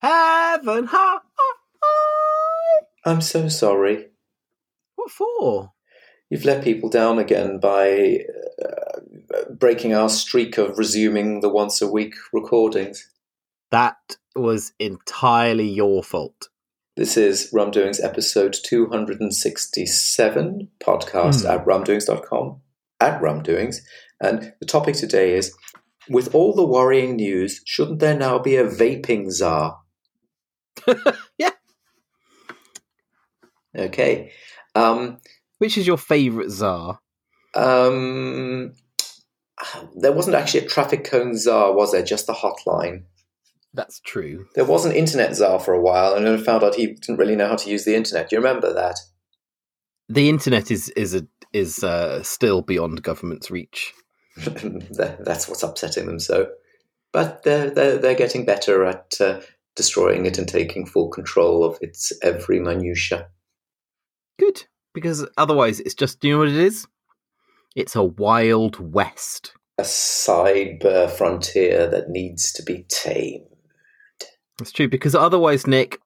Heaven, hi. I'm so sorry. What for? You've let people down again by uh, breaking our streak of resuming the once a week recordings. That was entirely your fault. This is Rum Doings episode 267, podcast Hmm. at rumdoings.com, at rumdoings. And the topic today is with all the worrying news, shouldn't there now be a vaping czar? Yeah. Okay. Um, Which is your favourite czar? um, there wasn't actually a traffic cone czar, was there? Just a hotline. That's true. There was an internet czar for a while, and then I found out he didn't really know how to use the internet. Do you remember that? The internet is is a is uh, still beyond government's reach. That's what's upsetting them so. But they're, they're, they're getting better at uh, destroying it and taking full control of its every minutia. Good, because otherwise it's just you know what it is? It's a wild west. A cyber frontier that needs to be tamed. That's true because otherwise, Nick,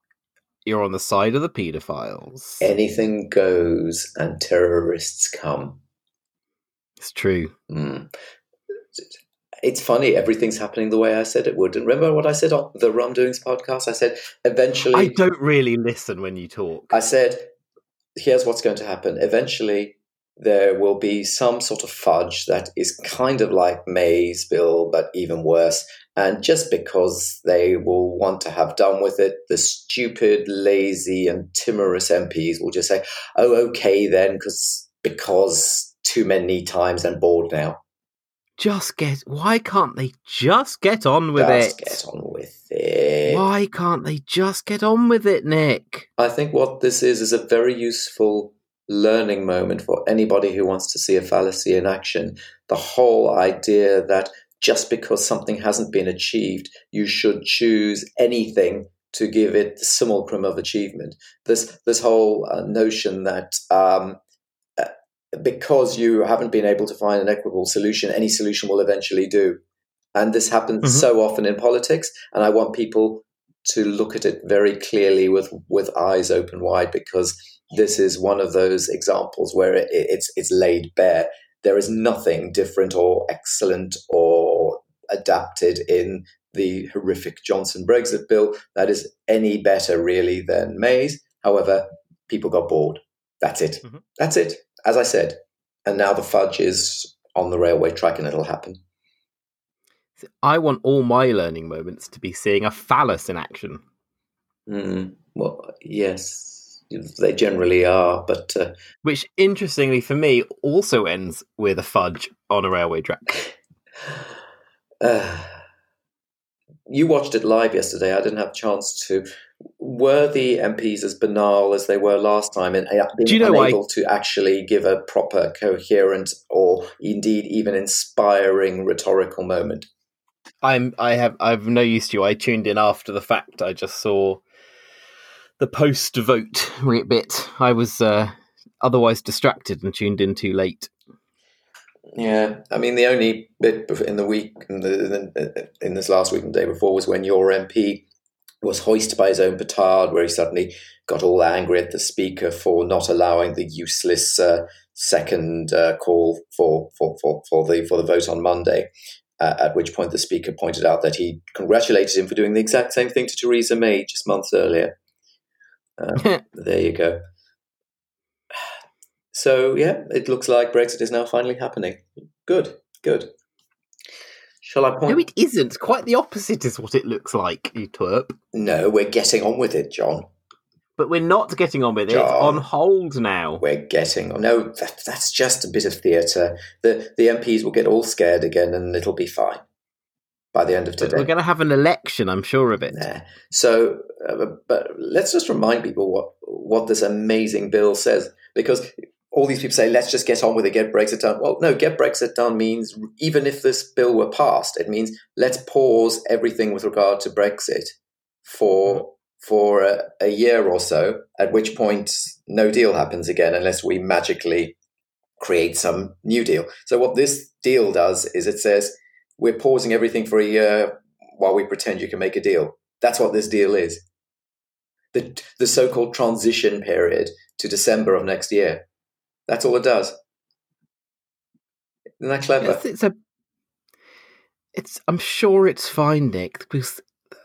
you're on the side of the paedophiles. Anything goes and terrorists come. It's true. Mm. It's funny, everything's happening the way I said it would. And remember what I said on the Rum Doings podcast? I said, eventually. I don't really listen when you talk. I said, here's what's going to happen. Eventually, there will be some sort of fudge that is kind of like May's bill, but even worse. And just because they will want to have done with it, the stupid, lazy, and timorous MPs will just say, oh, okay then, because because too many times and bored now. Just get. Why can't they just get on with just it? get on with it. Why can't they just get on with it, Nick? I think what this is is a very useful learning moment for anybody who wants to see a fallacy in action. The whole idea that just because something hasn't been achieved, you should choose anything to give it the simulacrum of achievement. This this whole uh, notion that um, because you haven't been able to find an equitable solution, any solution will eventually do. And this happens Mhm. so often in politics. And I want people to look at it very clearly with with eyes open wide because this is one of those examples where it, it's it's laid bare. There is nothing different or excellent or adapted in the horrific Johnson Brexit bill that is any better really than May's. However, people got bored. That's it. Mhm. That's it. As I said, and now the fudge is on the railway track and it'll happen. I want all my learning moments to be seeing a phallus in action. Mm, well, yes, they generally are, but uh, Which, interestingly for me, also ends with a fudge on a railway track. uh, you watched it live yesterday. I didn't have a chance to. Were the MPs as banal as they were last time and uh, being Do you know why- unable to actually give a proper, coherent, or indeed even inspiring rhetorical moment? I'm I have I've no use to you. I tuned in after the fact. I just saw the post vote bit. I was uh, otherwise distracted and tuned in too late. Yeah, I mean the only bit in the week in, the, in this last week and the day before was when your MP was hoisted by his own petard, where he suddenly got all angry at the speaker for not allowing the useless uh, second uh, call for, for, for, for the for the vote on Monday. Uh, at which point the speaker pointed out that he congratulated him for doing the exact same thing to Theresa May just months earlier. Uh, there you go. So yeah, it looks like Brexit is now finally happening. Good, good. Shall I point? no, it isn't. Quite the opposite is what it looks like. You twerp. No, we're getting on with it, John. But we're not getting on with it. It's on hold now. We're getting on. No, that, that's just a bit of theatre. The the MPs will get all scared again, and it'll be fine by the end of But today. We're going to have an election. I'm sure of it. Nah. So, uh, but let's just remind people what what this amazing bill says, because all these people say, "Let's just get on with it, get Brexit done." Well, no, get Brexit done means even if this bill were passed, it means let's pause everything with regard to Brexit for mm-hmm. for a, a year or so. At which point, no deal happens again unless we magically create some new deal. So, what this deal does is it says we're pausing everything for a year while we pretend you can make a deal. That's what this deal is. The, the so called transition period to December of next year. That's all it does. Isn't that clever? It's, it's a. It's. I'm sure it's fine, Nick, because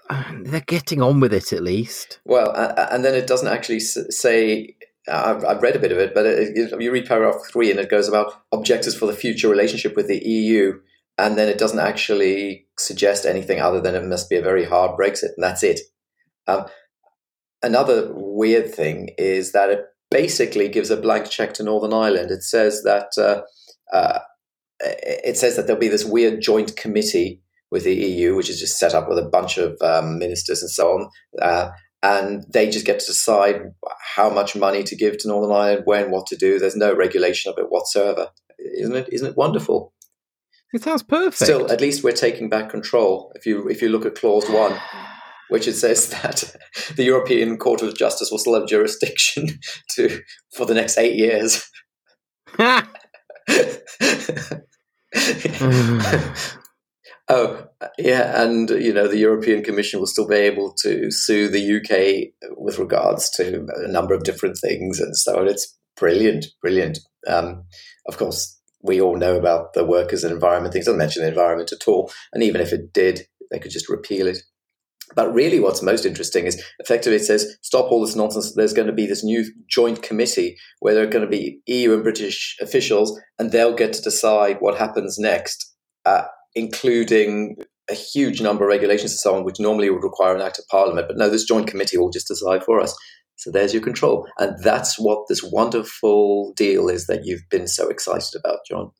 uh, they're getting on with it at least. Well, and then it doesn't actually say. I've, I've read a bit of it, but it, you read paragraph three, and it goes about objectives for the future relationship with the EU, and then it doesn't actually suggest anything other than it must be a very hard Brexit, and that's it. Um, another weird thing is that it basically gives a blank check to Northern Ireland. It says that uh, uh, it says that there'll be this weird joint committee with the EU, which is just set up with a bunch of um, ministers and so on, uh, and they just get to decide how much money to give to Northern Ireland, when, what to do. There's no regulation of it whatsoever. Isn't it? Isn't it wonderful? It sounds perfect. Still, at least we're taking back control. If you if you look at clause one, which it says that the European Court of Justice will still have jurisdiction to for the next eight years. oh, yeah, and you know the European Commission will still be able to sue the UK with regards to a number of different things and so on. It's brilliant, brilliant. Um, of course, we all know about the workers and environment things. It doesn't mention the environment at all, and even if it did, they could just repeal it. But really, what's most interesting is effectively it says, stop all this nonsense. There's going to be this new joint committee where there are going to be EU and British officials, and they'll get to decide what happens next, uh, including a huge number of regulations and so on, which normally would require an act of parliament. But no, this joint committee will just decide for us. So there's your control. And that's what this wonderful deal is that you've been so excited about, John.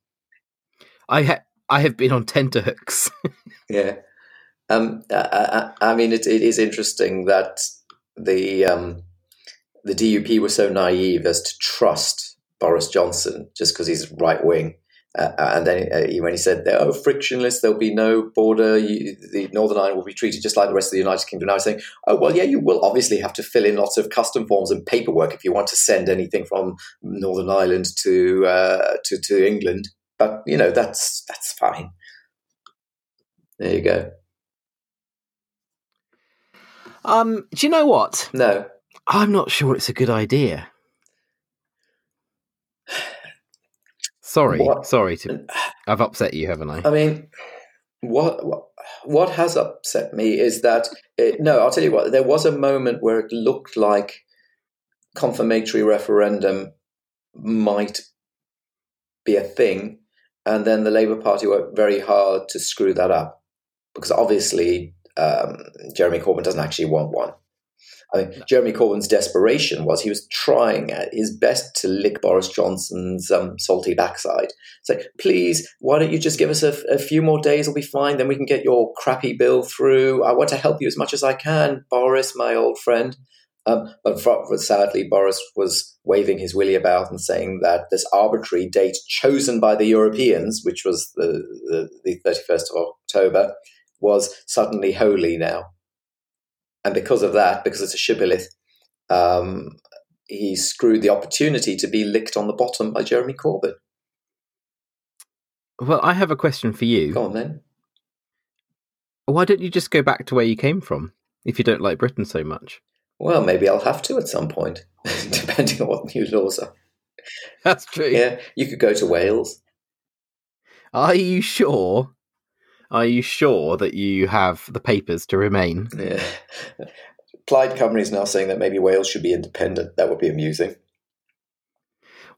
I, ha- I have been on tenterhooks. yeah. Um, I, I, I, mean, it, it is interesting that the um, the DUP was so naive as to trust Boris Johnson just because he's right wing. Uh, and then uh, when he said, "Oh, frictionless, there'll be no border. You, the Northern Ireland will be treated just like the rest of the United Kingdom." Now, was saying, "Oh, well, yeah, you will obviously have to fill in lots of custom forms and paperwork if you want to send anything from Northern Ireland to uh, to to England." But you know, that's that's fine. There you go. Um, do you know what? No. I'm not sure it's a good idea. Sorry, what? sorry to. I've upset you, haven't I? I mean, what what has upset me is that it, no, I'll tell you what. There was a moment where it looked like confirmatory referendum might be a thing, and then the Labour Party worked very hard to screw that up because obviously um, Jeremy Corbyn doesn't actually want one. I mean, Jeremy Corbyn's desperation was he was trying his best to lick Boris Johnson's um, salty backside. So, please, why don't you just give us a, a, few more days? We'll be fine. Then we can get your crappy bill through. I want to help you as much as I can, Boris, my old friend. Um, but sadly, Boris was waving his willy about and saying that this arbitrary date chosen by the Europeans, which was the, the, the 31st of October, was suddenly holy now. And because of that, because it's a shibboleth, um, he screwed the opportunity to be licked on the bottom by Jeremy Corbyn. Well, I have a question for you. Go on then. Why don't you just go back to where you came from if you don't like Britain so much? Well, maybe I'll have to at some point, depending on what new laws are. That's true. Yeah, you could go to Wales. Are you sure are you sure that you have the papers to remain? Yeah. Plaid Cymru is now saying that maybe Wales should be independent. That would be amusing.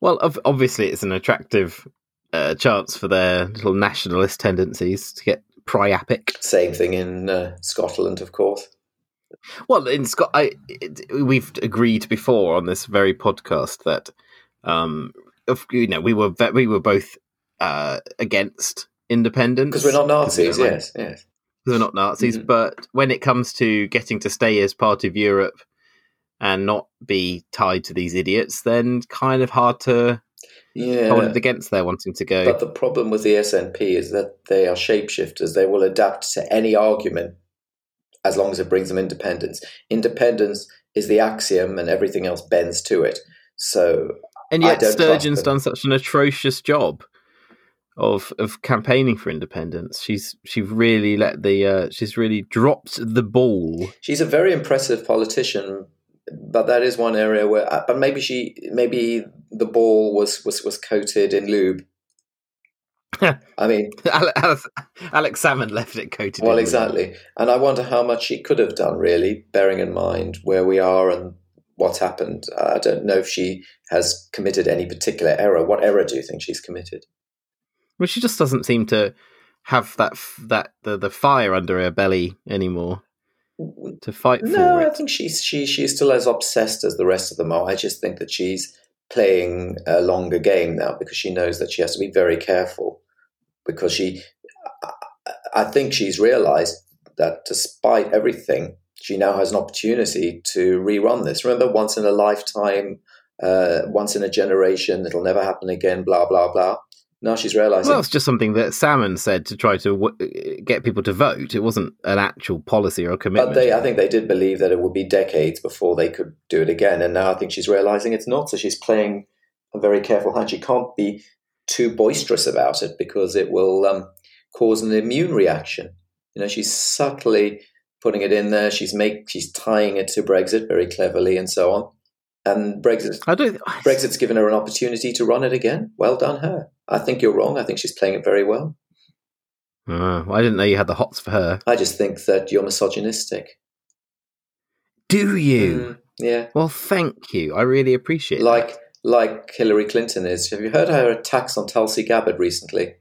Well, obviously, it's an attractive uh, chance for their little nationalist tendencies to get priapic. Same thing in uh, Scotland, of course. Well, in Scot, I, it, we've agreed before on this very podcast that, um, you know, we were we were both uh, against independence because we're not Nazis. We're yes, like, yes, we're not Nazis. Mm-hmm. But when it comes to getting to stay as part of Europe and not be tied to these idiots, then kind of hard to yeah. hold it against their wanting to go. But the problem with the SNP is that they are shapeshifters. They will adapt to any argument as long as it brings them independence. Independence is the axiom, and everything else bends to it. So, and yet Sturgeon's done such an atrocious job of of campaigning for independence. She's she really let the uh, she's really dropped the ball. She's a very impressive politician, but that is one area where. Uh, but maybe she maybe the ball was was was coated in lube. I mean, Alex, Alex Salmond left it coated. Well, exactly, and I wonder how much she could have done, really, bearing in mind where we are and what happened. I don't know if she has committed any particular error. What error do you think she's committed? Well, she just doesn't seem to have that that the, the fire under her belly anymore to fight. No, I think she's she she's still as obsessed as the rest of them are. I just think that she's playing a longer game now because she knows that she has to be very careful because she I think she's realized that despite everything she now has an opportunity to rerun this remember once in a lifetime uh, once in a generation it'll never happen again blah blah blah now she's realizing. Well, it's just something that Salmond said to try to w- get people to vote. It wasn't an actual policy or a commitment. But they, I think they did believe that it would be decades before they could do it again. And now I think she's realizing it's not. So she's playing a very careful hand. She can't be too boisterous about it because it will um, cause an immune reaction. You know, she's subtly putting it in there. She's make she's tying it to Brexit very cleverly and so on. And Brexit, I don't. Brexit's given her an opportunity to run it again. Well done, her. I think you're wrong. I think she's playing it very well. Uh, well, I didn't know you had the hots for her. I just think that you're misogynistic. Do you? Mm, yeah. Well, thank you. I really appreciate. Like that. like Hillary Clinton is. Have you heard her attacks on Tulsi Gabbard recently?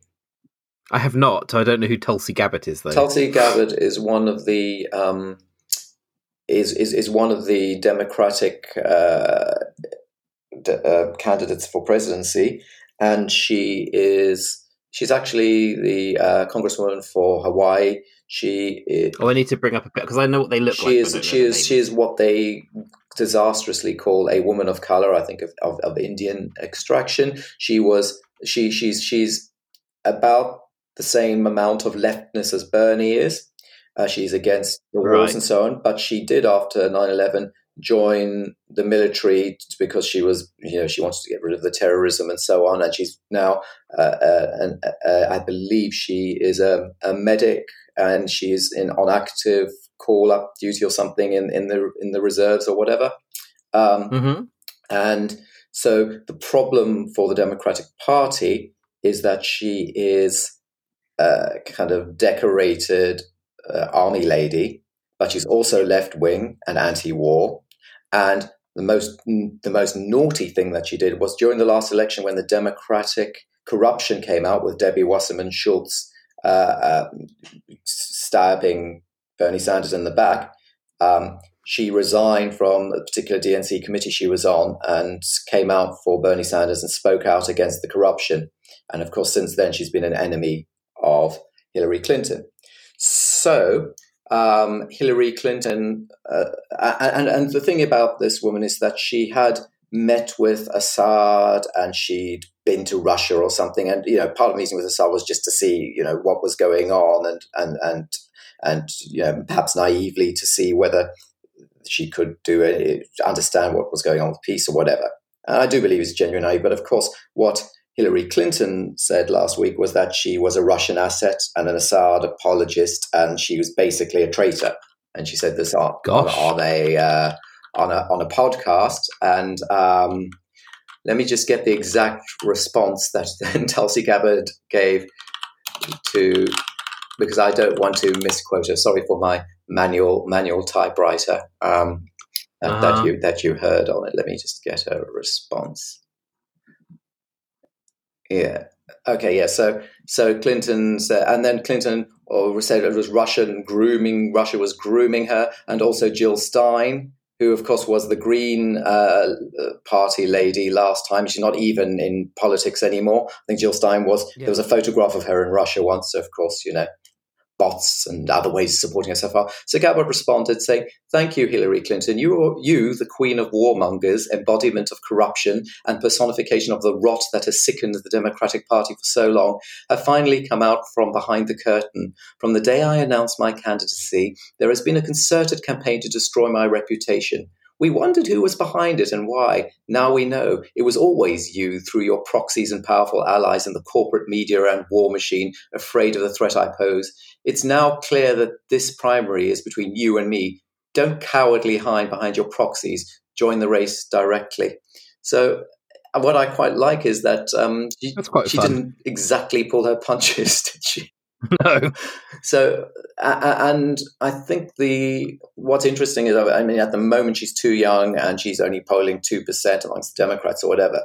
I have not. I don't know who Tulsi Gabbard is, though. Tulsi Gabbard is one of the um, is, is is one of the Democratic uh, d- uh, candidates for presidency, and she is she's actually the uh, congresswoman for Hawaii. She is, oh, I need to bring up a bit because I know what they look she like. Is, she is she is what they disastrously call a woman of color. I think of, of, of Indian extraction. She was she she's she's about the same amount of leftness as Bernie is. Uh, she's against the wars right. and so on, but she did after 9 11 join the military because she was, you know, she wanted to get rid of the terrorism and so on. And she's now, uh, uh, and uh, I believe she is a, a, medic and she's in on active call up duty or something in, in the in the reserves or whatever. Um, mm-hmm. And so the problem for the Democratic Party is that she is uh, kind of decorated uh, army lady, but she's also left wing and anti-war. And the most the most naughty thing that she did was during the last election when the Democratic corruption came out with Debbie Wasserman Schultz uh, uh, stabbing Bernie Sanders in the back. Um, she resigned from a particular DNC committee she was on and came out for Bernie Sanders and spoke out against the corruption. And of course, since then, she's been an enemy of Hillary Clinton. So um, Hillary Clinton, uh, and and the thing about this woman is that she had met with Assad and she'd been to Russia or something, and you know part of meeting with Assad was just to see you know what was going on and and and and you know perhaps naively to see whether she could do it, understand what was going on with peace or whatever. And I do believe it's genuine naive, but of course what Hillary Clinton said last week was that she was a Russian asset and an Assad apologist, and she was basically a traitor. And she said this on, on, a uh, on a on a podcast. And um, let me just get the exact response that then Tulsi Gabbard gave to because I don't want to misquote her. Sorry for my manual manual typewriter um, uh-huh. that you that you heard on it. Let me just get a response. Yeah. Okay. Yeah. So so Clinton said, and then Clinton or said it was Russian grooming. Russia was grooming her, and also Jill Stein, who of course was the Green uh, Party lady last time. She's not even in politics anymore. I think Jill Stein was. Yeah. There was a photograph of her in Russia once. So of course, you know, bots and other ways of supporting are. So Gabbard responded saying, Thank you, Hillary Clinton. You, are, you, the queen of warmongers, embodiment of corruption, and personification of the rot that has sickened the Democratic Party for so long, have finally come out from behind the curtain. From the day I announced my candidacy, there has been a concerted campaign to destroy my reputation. We wondered who was behind it and why. Now we know it was always you through your proxies and powerful allies in the corporate media and war machine, afraid of the threat I pose. It's now clear that this primary is between you and me. Don't cowardly hide behind your proxies. Join the race directly. So what I quite like is that um, she, she didn't exactly pull her punches, did she? No. So, and I think the what's interesting is, I mean, at the moment she's too young and she's only polling two percent amongst Democrats or whatever.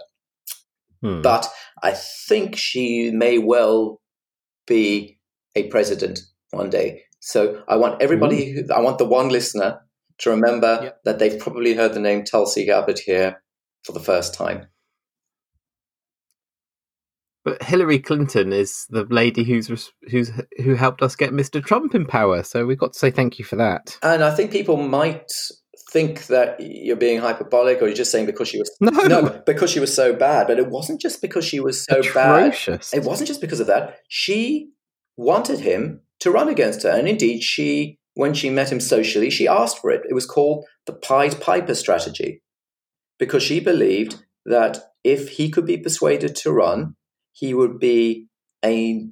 Hmm. But I think she may well be a president one day. So I want everybody, who, I want the one listener to remember yep. that they've probably heard the name Tulsi Gabbard here for the first time. But Hillary Clinton is the lady who's who's who helped us get Mr. Trump in power. So we've got to say thank you for that. And I think people might think that you're being hyperbolic or you're just saying because she was no, no because she was so bad. But it wasn't just because she was so Atrocious. bad. It wasn't just because of that. She wanted him to run against her, and indeed, she when she met him socially, she asked for it. It was called the Pied Piper strategy because she believed that if he could be persuaded to run, he would be a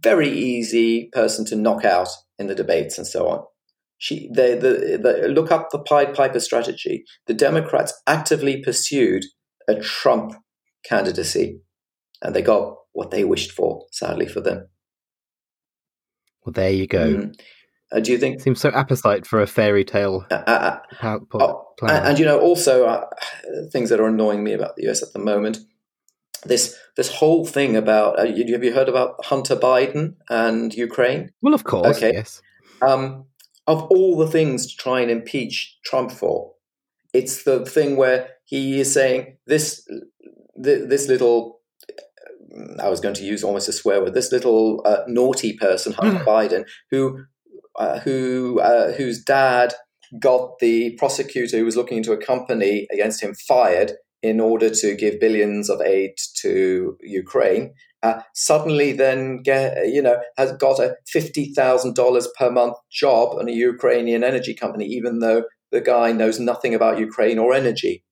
very easy person to knock out in the debates and so on. She, they, the, the, look up the Pied Piper strategy. The Democrats actively pursued a Trump candidacy, and they got what they wished for, sadly for them. Well, there you go. Mm. Uh, do you think seems so apposite for a fairy tale? Uh, uh, uh oh, and, and, you know, also uh, things that are annoying me about the US at the moment this this whole thing about uh, have you heard about Hunter Biden and Ukraine? Well, of course, okay. yes. Um, of all the things to try and impeach Trump for, it's the thing where he is saying this this little. I was going to use almost a swear word. This little uh, naughty person, Hunter Biden, who uh, who uh, whose dad got the prosecutor who was looking into a company against him fired in order to give billions of aid to Ukraine, uh, suddenly then get you know has got a fifty thousand dollars per month job in a Ukrainian energy company, even though the guy knows nothing about Ukraine or energy.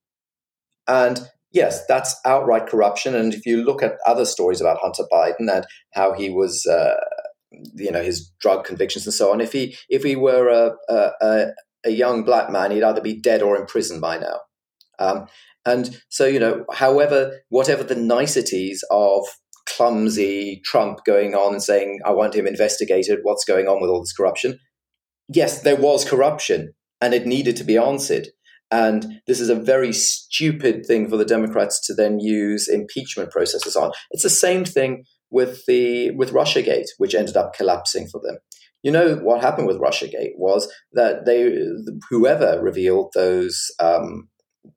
And yes, that's outright corruption. And if you look at other stories about Hunter Biden and how he was, uh, you know, his drug convictions and so on, if he if he were a, a, a young black man, he'd either be dead or in prison by now. Um, and so, you know, however, whatever the niceties of clumsy Trump going on and saying, I want him investigated, what's going on with all this corruption? Yes, there was corruption and it needed to be answered. And this is a very stupid thing for the Democrats to then use impeachment processes on. It's the same thing with the with RussiaGate, which ended up collapsing for them. You know what happened with RussiaGate was that they whoever revealed those um,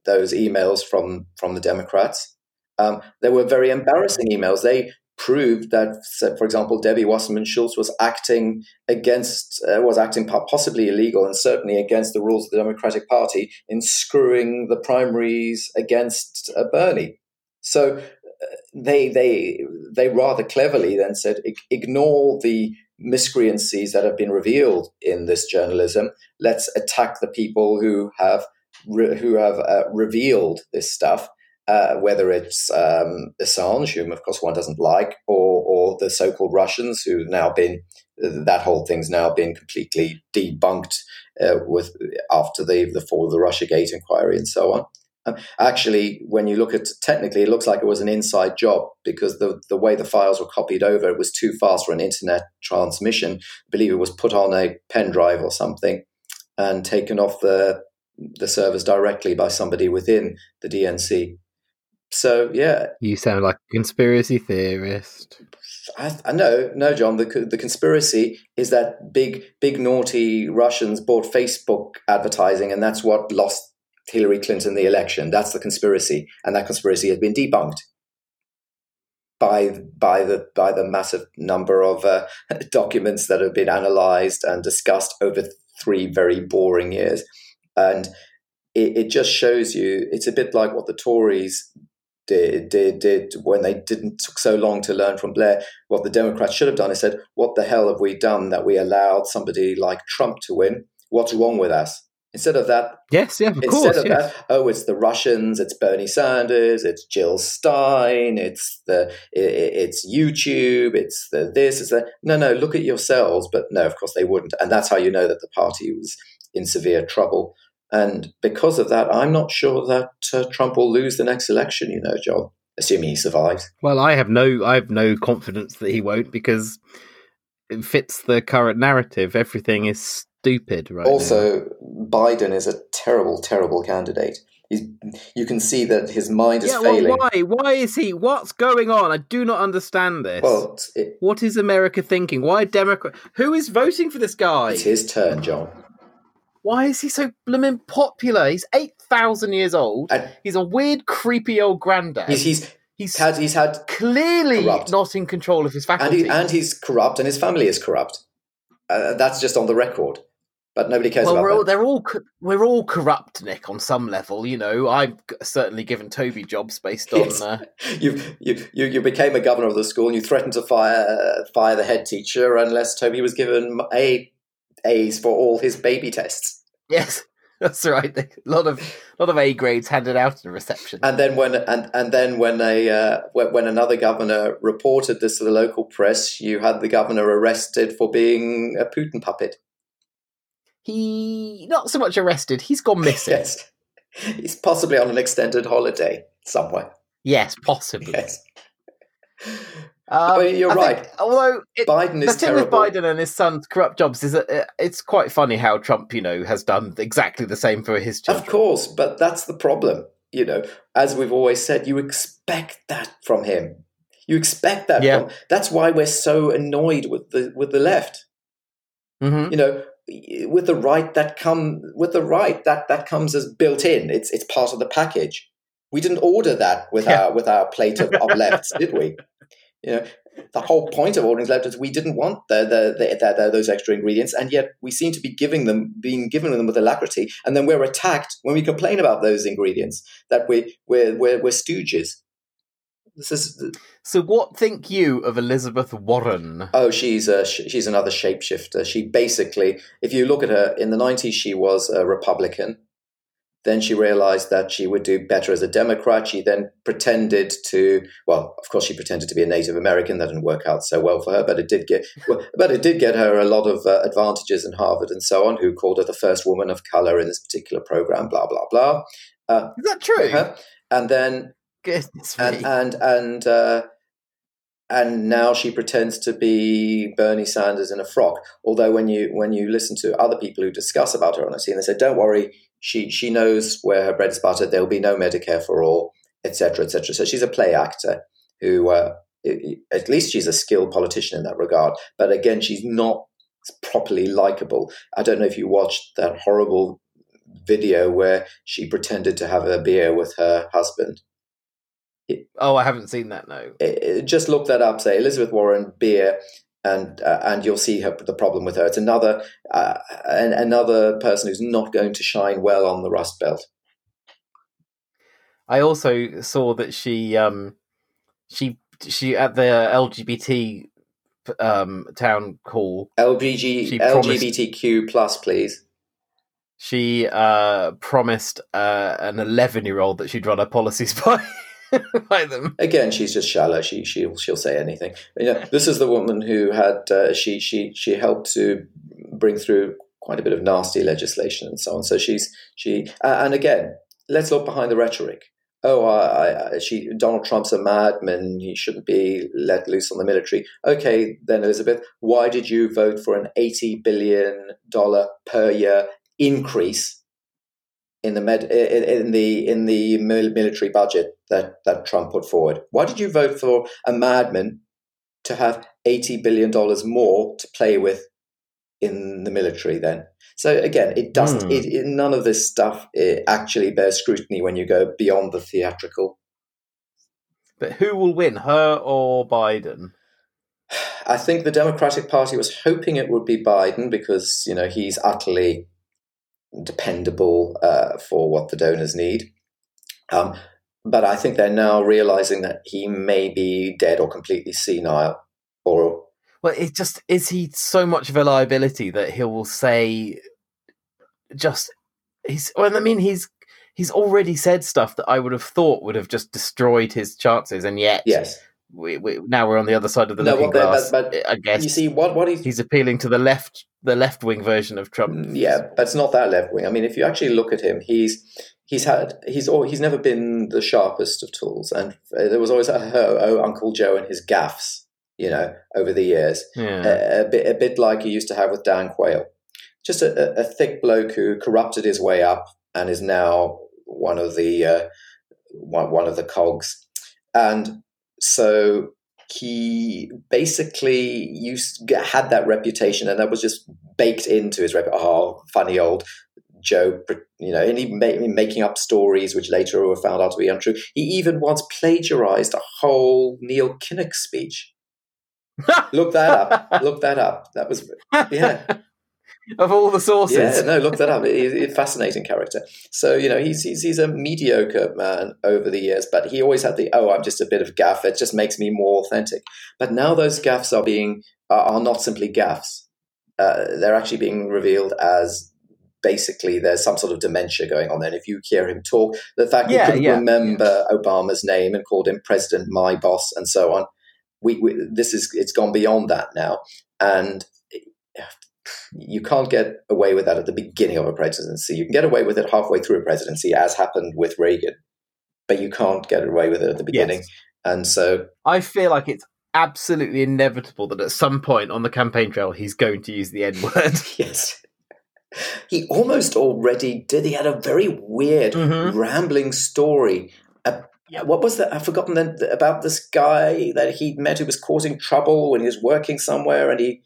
those emails from from the Democrats. Um, they were very embarrassing emails. They proved that, for example, Debbie Wasserman Schultz was acting against, uh, was acting possibly illegal and certainly against the rules of the Democratic Party in screwing the primaries against uh, Bernie. So uh, they they they rather cleverly then said, ignore the miscreancies that have been revealed in this journalism. Let's attack the people who have re- who have uh, revealed this stuff, uh, whether it's um, Assange, whom of course one doesn't like, or, or the so-called Russians, who've now been that whole thing's now been completely debunked uh, with after the the fall of the RussiaGate inquiry and so on. Um, actually, when you look at technically, it looks like it was an inside job because the, the way the files were copied over, it was too fast for an internet transmission. I believe it was put on a pen drive or something and taken off the the servers directly by somebody within the DNC. So yeah, you sound like a conspiracy theorist. I, I know, no, John. The the conspiracy is that big, big naughty Russians bought Facebook advertising, and that's what lost Hillary Clinton the election. That's the conspiracy, and that conspiracy has been debunked by by the by the massive number of uh, documents that have been analyzed and discussed over three very boring years. And it, it just shows you it's a bit like what the Tories did, did did when they didn't took so long to learn from Blair. What the Democrats should have done is said, "What the hell have we done that we allowed somebody like Trump to win? What's wrong with us?" Instead of that, yes, yeah, of instead course, of yes. that, oh, it's the Russians, it's Bernie Sanders, it's Jill Stein, it's the i- i- it's YouTube, it's the this, it's that. No, no, look at yourselves. But no, of course they wouldn't, and that's how you know that the party was in severe trouble. And because of that, I'm not sure that uh, Trump will lose the next election. You know, John, assuming he survives. Well, I have no, I have no confidence that he won't because it fits the current narrative. Everything is stupid right now. Also, Biden is a terrible, terrible candidate. He's, you can see that his mind is yeah, well, failing. why? Why is he? What's going on? I do not understand this. Well, it, what is America thinking? Why Democrat? Who is voting for this guy? it's his turn, John. Why is he so blooming popular? He's eight thousand years old. And He's a weird, creepy old granddad. he's, he's He's had he's had clearly corrupt. not in control of his and he, and he's corrupt, and his family is corrupt. Uh, that's just on the record, but nobody cares well, about we're all, they're all we're all corrupt, Nick, on some level. You know, I've certainly given Toby jobs based on. Yes. Uh, You, you you you became a governor of the school, and you threatened to fire uh, fire the head teacher unless Toby was given a A's for all his baby tests. yes, that's right. A lot of lot of A grades handed out in a reception. And then when and and then when a uh, when, when another governor reported this to the local press, you had the governor arrested for being a Putin puppet. he not so much arrested. He's gone missing. Yes, he's possibly on an extended holiday somewhere. Yes, possibly. Yes, Um, mean, you're I right. think- although it, Biden the is thing terrible. with Biden and his son's corrupt jobs is that uh, it's quite funny how Trump, you know, has done exactly the same for his children. Of course, but that's the problem. You know, as we've always said, you expect that from him. You expect that. Yeah. From, that's why we're so annoyed with the with the left. hmm You know, with the right that come with the right that that comes as built in. It's it's part of the package. We didn't order that with Yeah. our with our plate of, of lefts, did we? You know, the whole point of ordering left is we didn't want the, the, the, the, the those extra ingredients, and yet we seem to be giving them, being given them with alacrity, and then we're attacked when we complain about those ingredients that we we're we're, we're stooges. This is So, what think you of Elizabeth Warren? oh, she's a she's another shapeshifter. She basically, if you look at her in the nineties, she was a Republican. Then she realized that she would do better as a Democrat. She then pretended to, well, of course, she pretended to be a Native American. That didn't work out so well for her, but it did get, well, but it did get her a lot of uh, advantages in Harvard and so on. Who called her the first woman of color in this particular program? Blah blah blah. Uh, Is that true? uh-huh. And then Goodness and me. and and uh, and now she pretends to be Bernie Sanders in a frock. Although when you when you listen to other people who discuss about her on the scene, they say, "Don't worry, she she knows where her bread is buttered. There will be no Medicare for all, etc., etc." So she's a play actor who, uh, at least, she's a skilled politician in that regard. But again, she's not properly likable. I don't know if you watched that horrible video where she pretended to have a beer with her husband oh, I haven't seen that. No. uh, just look that up. Say Elizabeth Warren beer, and uh, and you'll see her, the problem with her. It's another uh, an, another person who's not going to shine well on the Rust Belt. I also saw that she, um, she, she at the LGBT um, town hall. LGBTQ plus, please. She uh, promised uh, an eleven-year-old that she'd run her policies by by them. Again, she's just shallow. She she'll she'll say anything. You know, this is the woman who had uh, she she she helped to bring through quite a bit of nasty legislation and so on. So she's she uh, and again, let's look behind the rhetoric. Oh, I, I, she Donald Trump's a madman. He shouldn't be let loose on the military. Okay, then Elizabeth, why did you vote for an eighty billion dollar per year increase in the med in, in the in the military budget that that Trump put forward. Why did you vote for a madman to have eighty billion dollars more to play with in the military? Then, so again, it doesn't. Hmm. It, it, none of this stuff eh, actually bears scrutiny when you go beyond the theatrical. But who will win, her or Biden? I think the Democratic Party was hoping it would be Biden because you know he's utterly dependable uh, for what the donors need. Um, but I think they're now realizing that he may be dead or completely senile, or Well, it just is he so much of a liability that he will say just he's. Well, I mean, he's he's already said stuff that I would have thought would have just destroyed his chances, and yet, Yes. We, we, now we're on the other side of the No, looking the- glass. but- but I guess You see, what what he's he's appealing to the left, the left wing version of Trump. Mm, Yeah, but it's not that left wing. I mean, if you actually look at him, he's he's had he's he's never been the sharpest of tools, and there was always oh, oh Uncle Joe and his gaffes, you know, over the years, Yeah. a, a bit a bit like he used to have with Dan Quayle, just a, a, a thick bloke who corrupted his way up and is now one of the uh, one, one of the cogs, and so he basically used had that reputation, and that was just baked into his rep. Oh, funny old Joe, you know, and he made making up stories which later were found out to be untrue. He even once plagiarized a whole Neil Kinnock speech. Look that up. Look that up. That was yeah. of all the sources. Yeah, no, look that up. He's a fascinating character. So, you know, he's, he's, he's a mediocre man over the years, but he always had the, oh, I'm just a bit of gaff. It just makes me more authentic. But now those gaffes are being, are, are not simply gaffes. Uh, they're actually being revealed as basically there's some sort of dementia going on there. And if you hear him talk, the fact Yeah, he couldn't yeah, remember Obama's name and called him President, my boss, and so on. We, we this is it's gone beyond that now, and you can't get away with that at the beginning of a presidency. You can get away with it halfway through a presidency, as happened with Reagan, but you can't get away with it at the beginning. Yes. And so, I feel like it's absolutely inevitable that at some point on the campaign trail he's going to use the N word. yes, he almost already did. He had a very weird, Mhm. rambling story. Uh, What was that? I've forgotten then about this guy that he met who was causing trouble when he was working somewhere, and he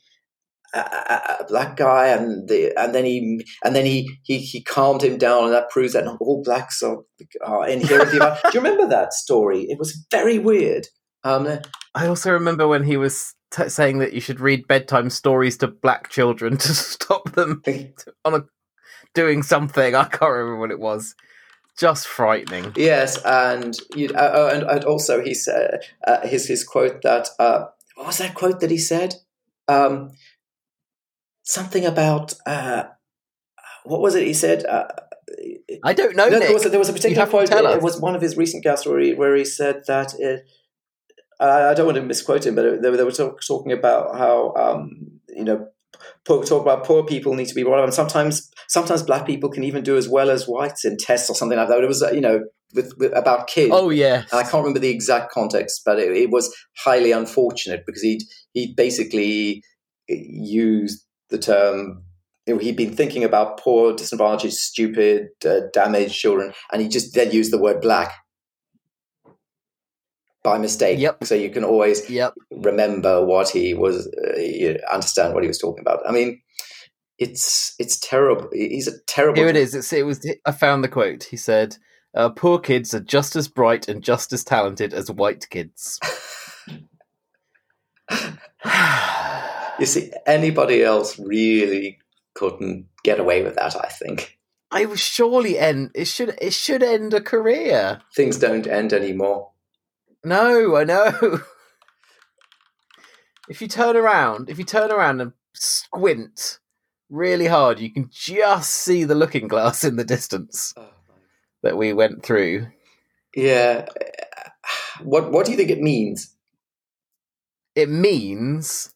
a, a, black guy, and the, and then he and then he, he he calmed him down, and that proves that not all blacks are, are inherently. bad. Do you remember that story? It was very weird. Um, I also remember when he was t- saying that you should read bedtime stories to black children to stop them on a, doing something. I can't remember what it was. Just frightening. Yes, and you, uh, oh, and, and also he said uh, his his quote that uh, what was that quote that he said? Um, something about uh, what was it? He said. Uh, I don't know. no, there was a, there was a particular quote. It, us. was one of his recent guests where he, where he said that. It, I don't want to misquote him, but they, were- they were talk, talking about how um, you know poor, talk about poor people need to be brought up, and sometimes sometimes black people can even do as well as whites in tests or something like that. It was uh, you know with, with about kids. oh yeah. And I can't remember the exact context, but it, it was highly unfortunate because he'd he basically used the term. He'd been thinking about poor, disadvantaged, stupid, uh, damaged children, and he just then used the word black by mistake. Yep. So you can always Yep. remember what he was, uh, you understand what he was talking about. I mean, it's it's terrible. He's a terrible. Here it is. It's, it was. I found the quote. He said, uh, "Poor kids are just as bright and just as talented as white kids." You see, anybody else really couldn't get away with that. I think I was surely end. It should. It should end a career. things don't end anymore. No, I know. if you turn around, if you turn around and squint really hard, you can just see the looking glass in the distance oh, that we went through. Yeah. Uh, what What do you think it means? It means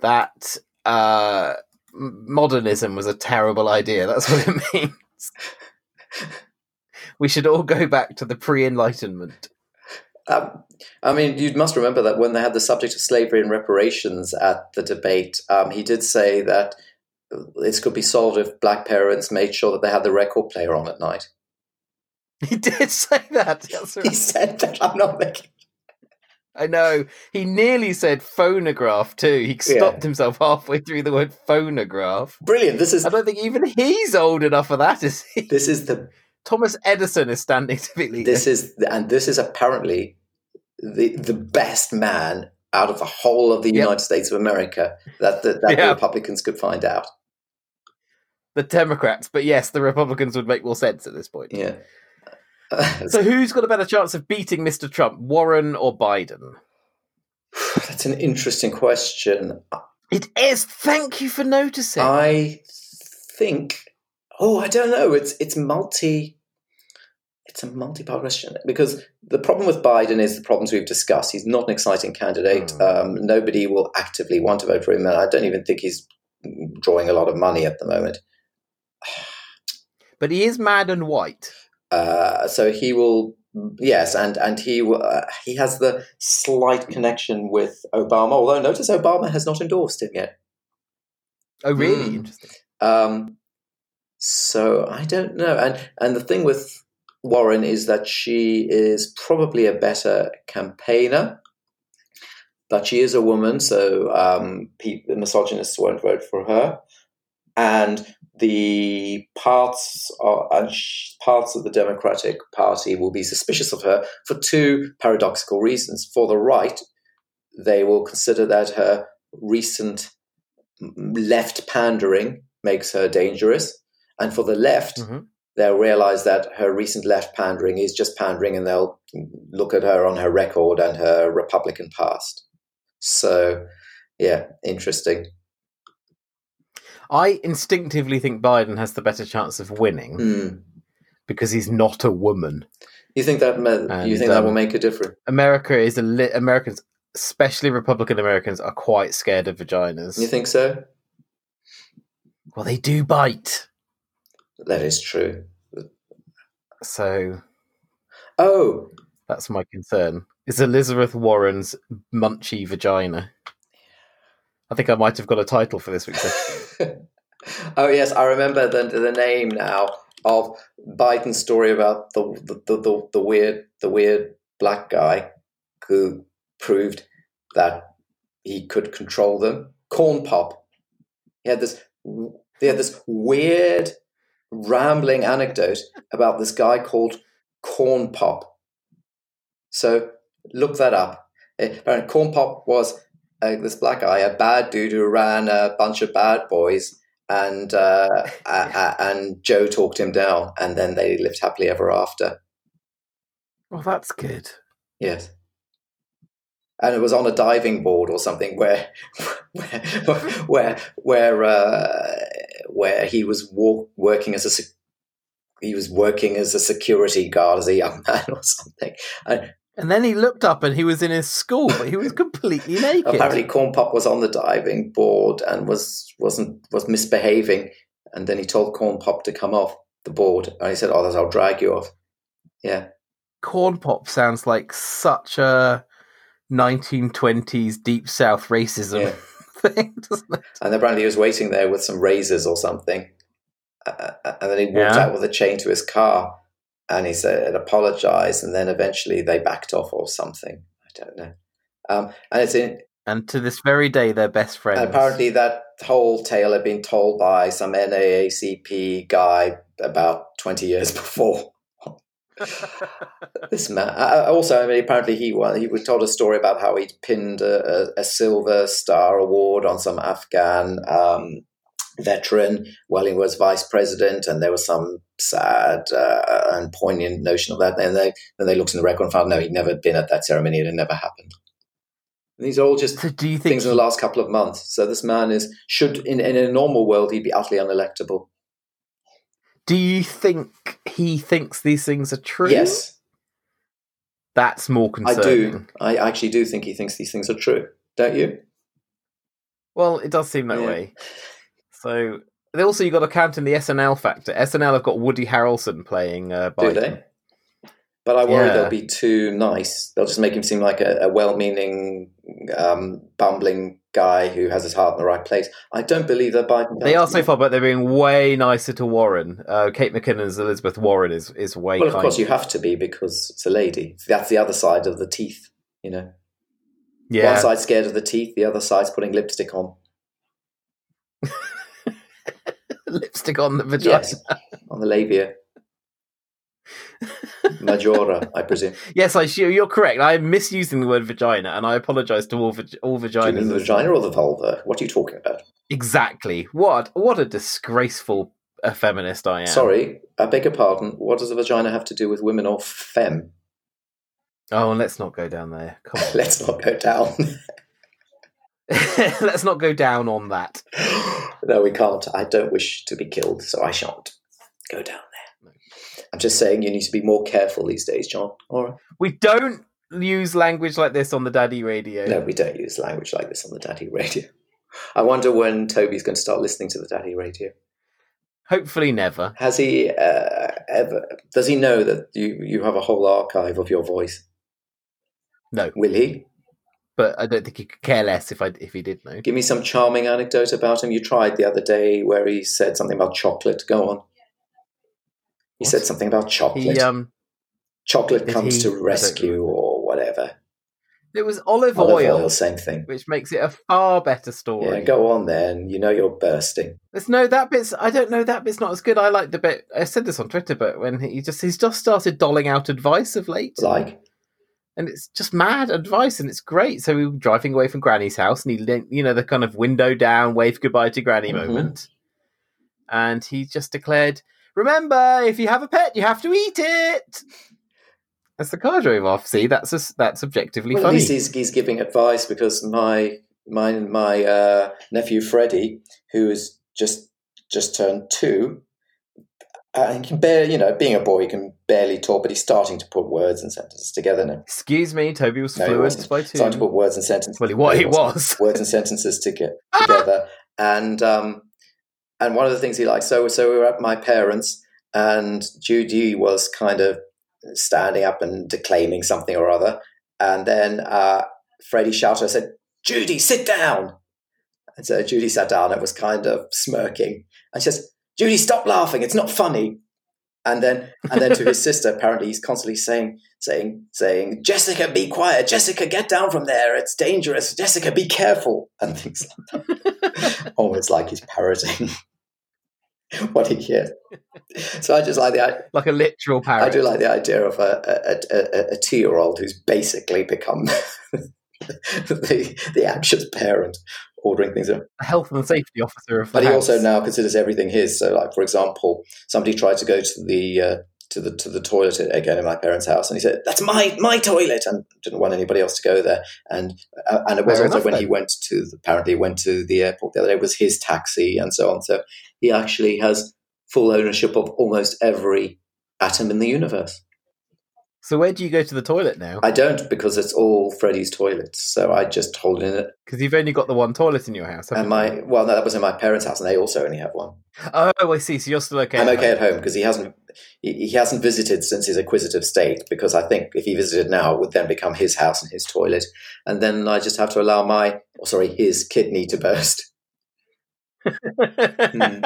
that uh, modernism was a terrible idea. That's what it means. we should all go back to the pre-enlightenment. Um, I mean, you must remember that when they had the subject of slavery and reparations at the debate, um, he did say that this could be solved if black parents made sure that they had the record player on at night. He did say that. That's He said that. I'm not making. I know. He nearly said phonograph too. He stopped himself halfway through the word phonograph. Brilliant. This is I don't think even he's old enough for that, is he? this is the Thomas Edison is standing to be leader. this is and this is apparently the the best man out of the whole of the Yep. United States of America that that, that Yeah. the Republicans could find out. the Democrats, but yes, the Republicans would make more sense at this point. Yeah. So who's got a better chance of beating Mr. Trump, Warren or Biden? That's an interesting question. It is. Thank you for noticing. I think Oh, I don't know. It's it's multi. It's a multi-part question because the problem with Biden is the problems we've discussed. He's not an exciting candidate. Mm. Um, nobody will actively want to vote for him, and I don't even think he's drawing a lot of money at the moment. But he is mad and white. Uh, so he will, yes, and and he uh, he has the slight connection with Obama. Although notice Obama has not endorsed him yet. Oh, really? Mm. Interesting. Um, so I don't know. And and the thing with Warren is that she is probably a better campaigner, but she is a woman, so um, people, misogynists won't vote for her. And the parts sh- parts of the Democratic Party will be suspicious of her for two paradoxical reasons. For the right, they will consider that her recent left pandering makes her dangerous. And for the left, Mhm. they'll realize that her recent left pandering is just pandering and they'll look at her on her record and her Republican past. So, yeah, interesting. I instinctively think Biden has the better chance of winning Mm. because he's not a woman. You think that you And, think that will um, make a difference? America is a li- Americans, especially Republican Americans, are quite scared of vaginas. You think so? well, they do bite. That is true. So Oh, that's my concern. Is Elizabeth Warren's munchy vagina? I think I might have got a title for this week's episode. oh yes, I remember the the name now of Biden's story about the the, the, the, the weird the weird black guy who proved that he could control them. Corn pop. He had this he had this weird rambling anecdote about this guy called Corn Pop. So look that up. Eh, Corn Pop was uh, this black guy, a bad dude who ran a bunch of bad boys, and uh, a- a- and Joe talked him down, and then they lived happily ever after. well, that's good. Yes. And it was on a diving board or something where, where, where, where, uh, where he was walk, working as a, he was working as a security guard as a young man or something. And And then he looked up and he was in his school, but he was completely naked. apparently, Corn Pop was on the diving board and was wasn't was misbehaving. And then he told Corn Pop to come off the board, and he said, "Oh, that's I'll drag you off." Yeah, Corn pop sounds like such a 1920s deep south racism Yeah. thing, doesn't it? and apparently he was waiting there with some razors or something, uh, and then he walked Yeah. out with a chain to his car, and he said apologized, and then eventually they backed off or something. I don't know. Um, and it's in, And to this very day, they're best friends. Apparently, that whole tale had been told by some NAACP guy about 20 years before. This man. Uh, also, I mean, apparently, he wa- he was told a story about how he'd pinned a, a, a Silver Star Award on some Afghan um, veteran while he was vice president, and there was some sad uh, and poignant notion of that. And they then they looked in the record and found no, he'd never been at that ceremony; it had never happened. And these are all just so do you think things in the last couple of months. So this man is should in, in a normal world he'd be utterly unelectable. do you think he thinks these things are true? Yes, That's more concerning. I do. I actually do think he thinks these things are true. Don't you? Well, it does seem that Yeah. way. So also you got to count in the SNL factor. SNL have got Woody Harrelson playing uh, Do Biden. they? But I worry Yeah. they'll be too nice. They'll just make him seem like a, a well-meaning, um, bumbling guy who has his heart in the right place. I don't believe that Biden. They are so far, but they're being way nicer to Warren. Uh, Kate McKinnon's Elizabeth Warren is is way. Well, of course you have to be because it's a lady. That's the other side of the teeth. You know, Yeah, one side's scared of the teeth, the other side's putting lipstick on. lipstick on the vagina. Yes, on the labia. Majora, I presume. Yes, I you're correct. I'm misusing the word vagina, and I apologise to all vag- all Do you mean the vagina or the vulva? What are you talking about? Exactly. What what a disgraceful uh, feminist I am. Sorry, I beg your pardon. What does a vagina have to do with women or femme? Oh, let's not go down there. Come on. Let's not go down. let's not go down on that. no, we can't. I don't wish to be killed, so I shan't. go down there. I'm just saying you need to be more careful these days, John. All right. We don't use language like this on the daddy radio. No, we don't use language like this on the daddy radio. I wonder when Toby's going to start listening to the daddy radio. Hopefully, never. Has he uh, ever? Does he know that you you have a whole archive of your voice? No, Will he? But I don't think he could care less if I if he did know. Give me some charming anecdote about him. You tried the other day where he said something about chocolate. Go on. He What? said something about chocolate. He um, chocolate comes he- to rescue or whatever. it was olive, Olive oil, oil, same thing. which makes it a far better story. Yeah, go on then. You know you're bursting. There's no that bit's. I don't know that bit's not as good. I like the bit. I said this on Twitter, but when he just he's just started doling out advice of late, Like, and it's just mad advice, and it's great. So we were driving away from Granny's house, and he, you know, the kind of window down, wave goodbye to Granny Mhm. moment, and he just declared, "Remember, if you have a pet, you have to eat it." As the car drove off, see that's a, that's objectively well, at least he's, he's giving advice because my my my uh, nephew Freddie, who is just just turned two, uh, he can barely, you know, being a boy, he can barely talk, but he's starting to put words and sentences together now. Excuse me, Toby was No, fluent by two. Starting to put words and sentences. Well, he, what he was. words and sentences to get together. and um, and one of the things he liked. So so we were at my parents, and Judy was kind of standing up and declaiming something or other, and then uh, Freddie shouted, "I said, Judy, sit down." And so Judy sat down and was kind of smirking, and she says, "Judy, stop laughing. It's not funny." And then, and then to his sister, apparently he's constantly saying, saying, saying, "Jessica, be quiet. Jessica, get down from there. It's dangerous. Jessica, be careful," and things like that. Oh, Almost like he's parroting what he hears. So I just like the like a literal parrot. I do like the idea of a a, a, a two year old who's basically become the the anxious parent ordering things. in. a health and safety officer of the But he house. also now considers everything his. So, like for example, somebody tried to go to the uh, to the to the toilet again in my parents' house, and he said, "That's my my toilet," and didn't want anybody else to go there. And uh, and it was Fair also enough, when then. he went to the, apparently he went to the airport the other day it was his taxi and so on. So he actually has full ownership of almost every atom in the universe. So where do you go to the toilet now? I don't because it's all Freddie's toilets, so I just hold in it. Because you've only got the one toilet in your house. And my well, no, that was in my parents' house, and they also only have one. Oh, I see. So you're still okay. I'm at okay at home because he hasn't he, he hasn't visited since his acquisitive state. Because I think if he visited now, it would then become his house and his toilet, and then I just have to allow my or sorry his kidney to burst. Hmm.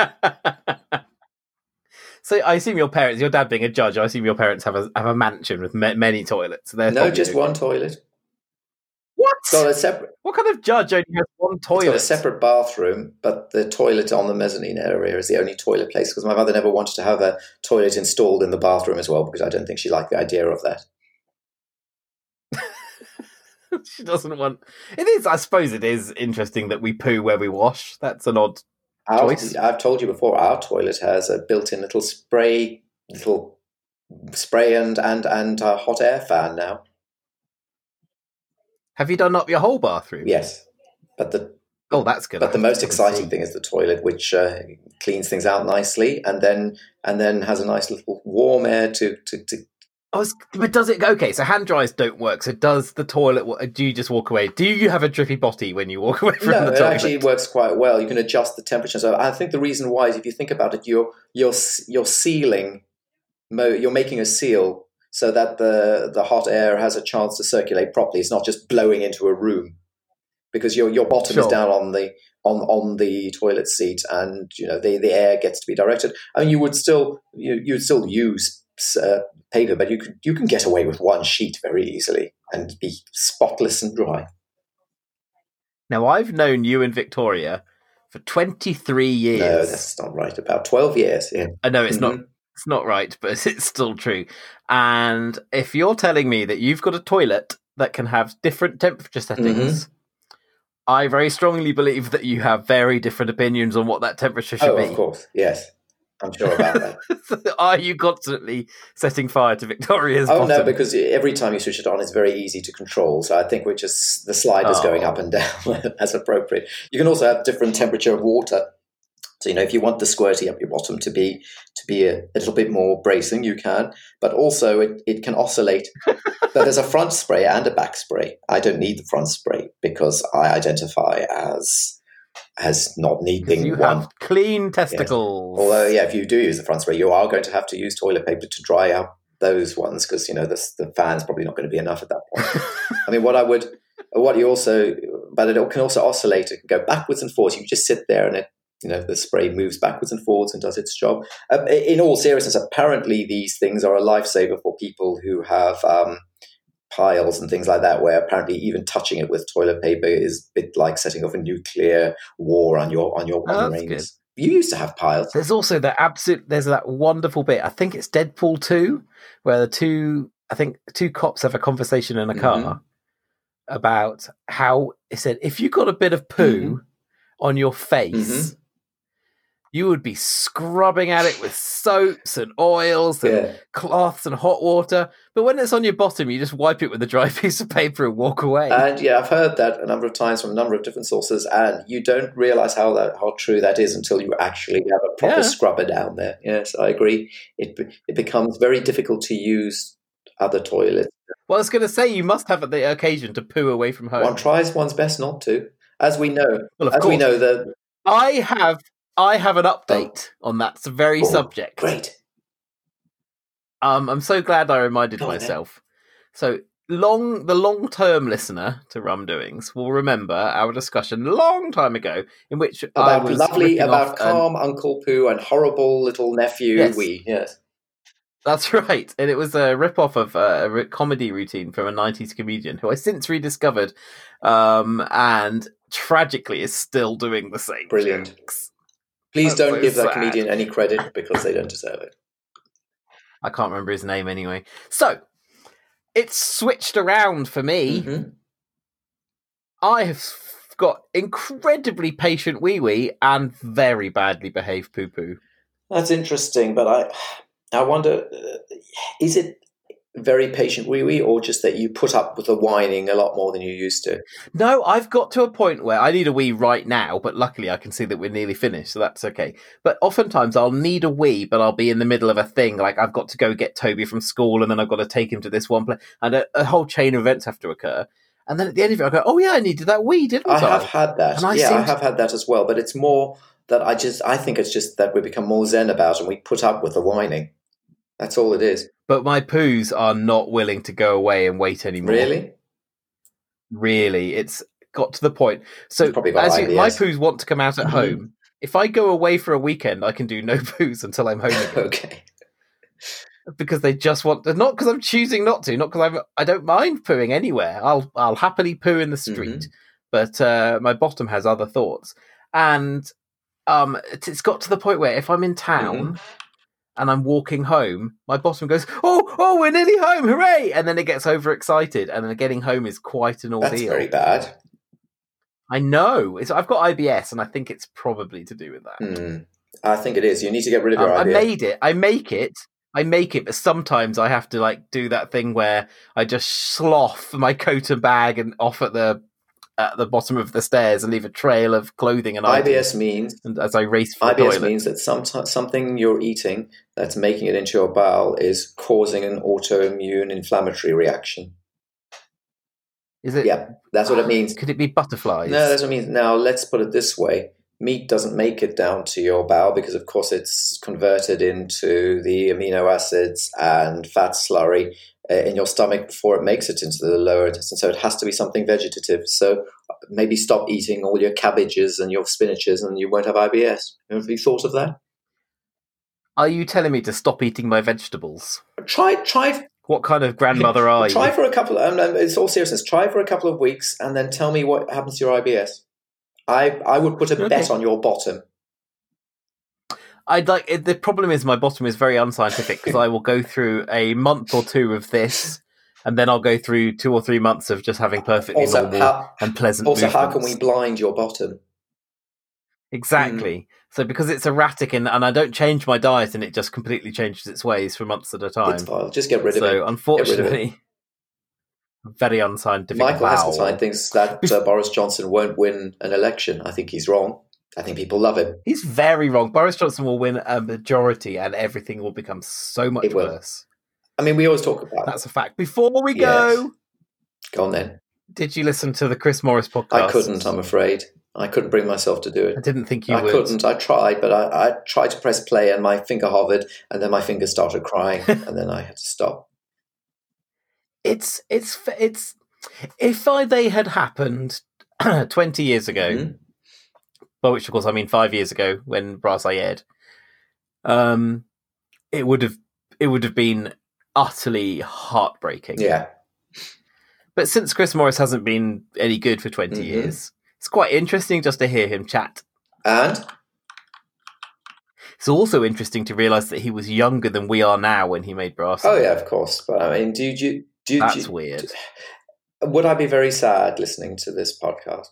So I assume your parents, your dad being a judge, I assume your parents have a have a mansion with ma- many toilets. They're no, just one toilet. What? Got a separate. What kind of judge only has one It's got a separate bathroom, but the toilet on the mezzanine area is the only toilet place because my mother never wanted to have a toilet installed in the bathroom as well because I don't think she liked the idea of that. she doesn't want. It is. I suppose it is interesting that we poo where we wash. That's an odd. Our. I've told you before, our toilet has a built-in little spray, little spray and and and uh, hot air fan now. Have you done up your whole bathroom? Yes, but the Oh, that's good. but the most exciting seen. thing is the toilet, which uh, cleans things out nicely, and then and then has a nice little warm air to to, to I was, but does it? Okay, so hand dryers don't work. So does the toilet? Do you just walk away? Do you have a drippy body when you walk away from no, the it toilet? actually works quite well. You can adjust the temperature. So I think the reason why is if you think about it, you're you're you're sealing, you're making a seal so that the the hot air has a chance to circulate properly. It's not just blowing into a room because your your bottom is down on the on on the toilet seat, and you know the the air gets to be directed. I mean, you would still you you'd still use uh, paper, but you could you can get away with one sheet very easily and be spotless and dry. Now I've known you and Victoria for twenty three years. No, that's not right. About twelve years. Yeah. I know it's not Mhm. it's not right, but it's still true. And if you're telling me that you've got a toilet that can have different temperature settings, Mm-hmm. I very strongly believe that you have very different opinions on what that temperature should Oh, be. of course. Yes. I'm sure about that. Are you constantly setting fire to Victoria's oh, no, because every time you switch it on, it's very easy to control. So I think we're just, the slider's going Oh. up and down as appropriate. You can also have different temperature of water. So you know, if you want the squirty up your bottom to be to be a, a little bit more bracing, you can. But also, it, it can oscillate. but there's a front spray and a back spray. I don't need the front spray because I identify as as not needing You one. have clean testicles. Although, yeah, if you do use the front spray, you are going to have to use toilet paper to dry out those ones because you know the the fan's probably not going to be enough at that point. I mean, what I would, what you also, but it can also oscillate. It can go backwards and forwards. You just sit there and it, you know, the spray moves backwards and forwards and does its job. Um, in all seriousness, apparently these things are a lifesaver for people who have um, piles and things like that, where apparently even touching it with toilet paper is a bit like setting off a nuclear war on your on your Oh, rings. You used to have piles. There's also that absolute. There's that wonderful bit. I think it's Deadpool two, where the two. I think two cops have a conversation in a car Mhm. about how it said if you got a bit of poo Mm-hmm. on your face, you would be scrubbing at it with soaps and oils and Yeah. cloths and hot water. But when it's on your bottom, you just wipe it with a dry piece of paper and walk away. And yeah, I've heard that a number of times from a number of different sources, and you don't realize how that how true that is until you actually have a proper Yeah. scrubber down there. Yes, I agree. It it becomes very difficult to use other toilets. well, I was going to say you must have the occasion to poo away from home. One tries one's best not to, as we know. well, of as course, we know, that I have. I have an update on that very Oh, subject. great. Um, I'm so glad I reminded Go myself. So long, the long-term listener to Rum Doings will remember our discussion a long time ago, in which I About was lovely, about off an- calm Uncle Pooh and horrible little nephew Yes. Wee. Yes. That's right, and it was a rip-off of a comedy routine from a '90s comedian who I since rediscovered, um, and tragically is still doing the same. Brilliant. jokes. Please That's don't so give that comedian any credit because they don't deserve it. I can't remember his name anyway. So it's switched around for me. Mhm. I have got incredibly patient wee wee and very badly behaved poo poo. That's interesting, but I, I wonder, uh, is it very patient wee wee, or just that you put up with the whining a lot more than you used to? No, I've got to a point where I need a wee right now, but luckily I can see that we're nearly finished, so that's okay. But oftentimes I'll need a wee, but I'll be in the middle of a thing, like I've got to go get Toby from school, and then I've got to take him to this one place, and a, a whole chain of events have to occur. And then at the end of it, I go, "Oh yeah, I needed that wee, didn't I?" I have had that. And I yeah, I to- have had that as well. But it's more that I just, I think it's just that we become more zen about, and we put up with the whining. That's all it is. But my poos are not willing to go away and wait anymore. Really? Really, it's got to the point. So as you, my poos want to come out at Mhm. home. If I go away for a weekend, I can do no poos until I'm home again okay. because they just want to. Not because I'm choosing not to, not because I'm. I don't mind pooing anywhere. I'll I'll happily poo in the street, Mm-hmm. but uh, my bottom has other thoughts, and um, it's, it's got to the point where if I'm in town. Mm-hmm. And I'm walking home. My bottom goes, "Oh, oh, we're nearly home! Hooray!" And then it gets overexcited, and then getting home is quite an ordeal. That's very bad. I know. It's, I've got IBS, and I think it's probably to do with that. Hmm. I think it is. You need to get rid of your Um, I made it. I make it. I make it, but sometimes I have to like do that thing where I just slough my coat and bag and off at the at the bottom of the stairs and leave a trail of clothing and items. IBS means And as I race for the IBS means that some, something you're eating that's making it into your bowel is causing an autoimmune inflammatory reaction. Is it? Yeah, that's what it means. Could it be butterflies? No, that's what it means. Now, let's put it this way meat doesn't make it down to your bowel because, of course, it's converted into the amino acids and fat slurry in your stomach before it makes it into the lower intestine. So it has to be something vegetative. So maybe stop eating all your cabbages and your spinaches and you won't have IBS. Have you thought of that? Are you telling me to stop eating my vegetables? Try, try What kind of grandmother are you? Try you? for a couple. Um, um, it's all seriousness. Try for a couple of weeks, and then tell me what happens to your IBS. I I would put a Okay. bet on your bottom. I'd like it, the problem is my bottom is very unscientific because I will go through a month or two of this, and then I'll go through two or three months of just having perfectly Also, normal how, and pleasant. also how can we blind your bottom? exactly? So because it's erratic and, and I don't change my diet and it just completely changes its ways for months at a time. It's fine. Just get rid of So it. So unfortunately, very unscientific. Michael Wow. Heseltine thinks that uh, Boris Johnson won't win an election. I think he's wrong. I think people love him. He's very wrong. Boris Johnson will win a majority, and everything will become so much worse. I mean, we always talk about. That's a fact. Before we Yes. go, Go on then. did you listen to the Chris Morris podcast? I couldn't. I'm afraid. I couldn't bring myself to do it. I didn't think you I would. couldn't. I tried, but I, I tried to press play, and my finger hovered, and then my finger started crying, and then I had to stop. It's it's it's if I, they had happened twenty years ago, Mhm. By which of course I mean five years ago when Brass aired, um, it would have it would have been utterly heartbreaking. Yeah. But since Chris Morris hasn't been any good for 20 Mhm. years, it's quite interesting just to hear him chat. And It's also interesting to realise that he was younger than we are now when he made Brass. oh yeah, of course. But I mean, do you do? you- That's do weird. Would I be very sad listening to this podcast?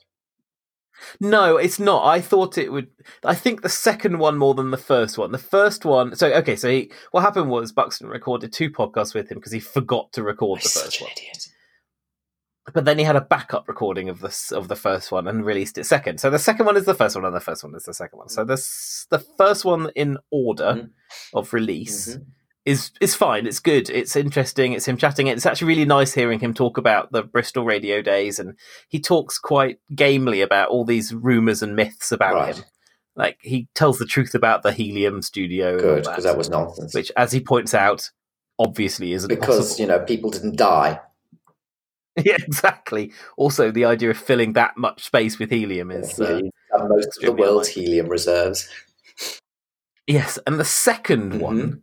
No, it's not. I thought it would. I think the second one more than the first one. The first one. So okay, so he, what happened was Buxton recorded two podcasts with him because he forgot to record the first one. idiot. But then he had a backup recording of this of the first one and released it second. So the second one is the first one, and the first one is the second one. So this the first one in order Mhm. of release Mhm. Is is fine. It's good. It's interesting. It's him chatting. It's actually really nice hearing him talk about the Bristol radio days, and he talks quite gamely about all these rumors and myths about Right. him. Like he tells the truth about the helium studio. Good, because that was nonsense. which, as he points out, obviously isn't because possible. you know people didn't die. yeah, exactly. Also, the idea of filling that much space with helium is Yeah, uh, most of the world's unlikely. helium reserves. Yes, and the 2nd Mhm. one